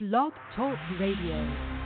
Blog Talk Radio.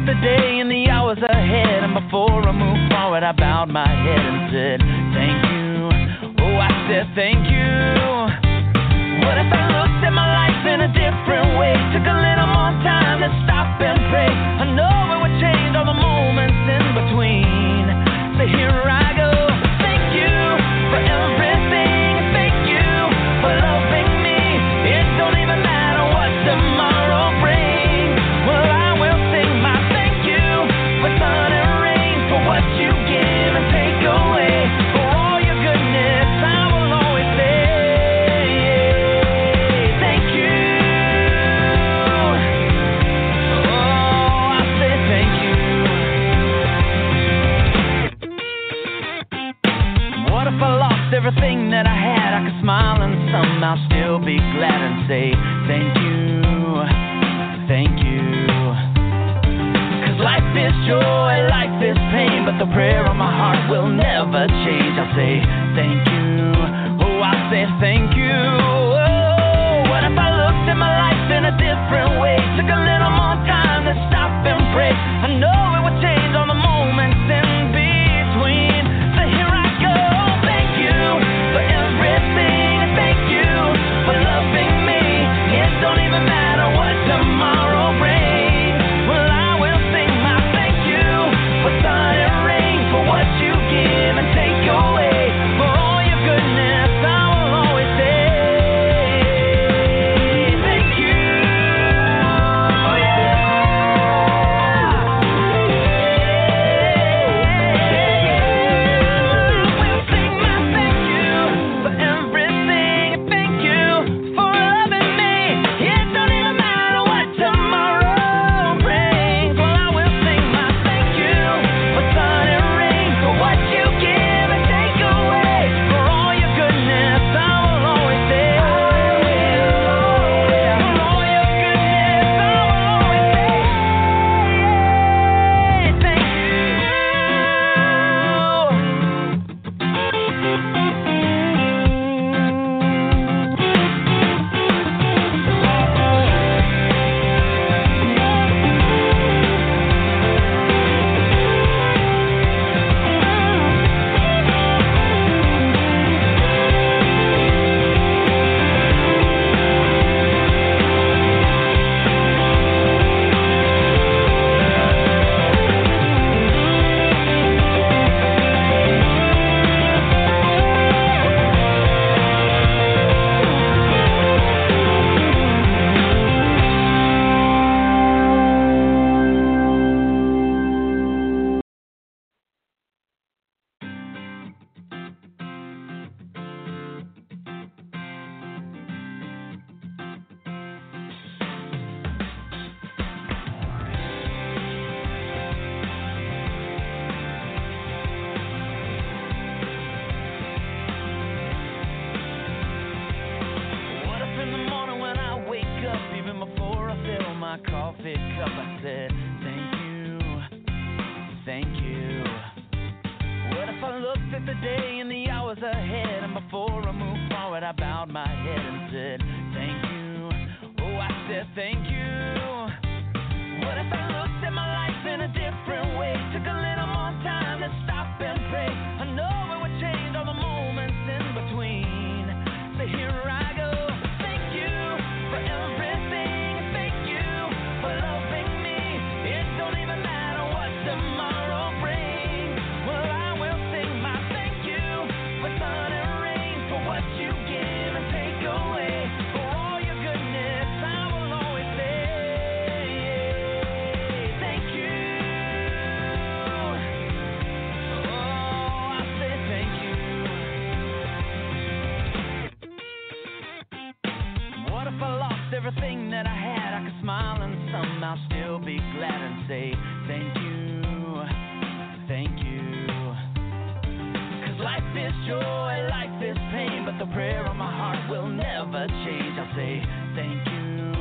At the day and the hours ahead, and before I moved forward, I bowed my head and said, Thank you, oh, I said, Thank you. What if I be glad and say thank you, thank you. Cause life is joy, life is pain, but the prayer of my heart will never change. I say thank you, oh, I say thank you. My coffee cup, I said, Thank you, thank you. What if I looked at the day and the hours ahead, and before I moved forward, I bowed my head and said, Thank you, oh, I said, Thank you. What if I looked at my life in a different way, everything that I had, I could smile and somehow still be glad and say thank you, thank you. Cause life is joy, life is pain, but the prayer of my heart will never change. I'll say thank you,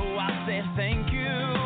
oh, I'll say thank you.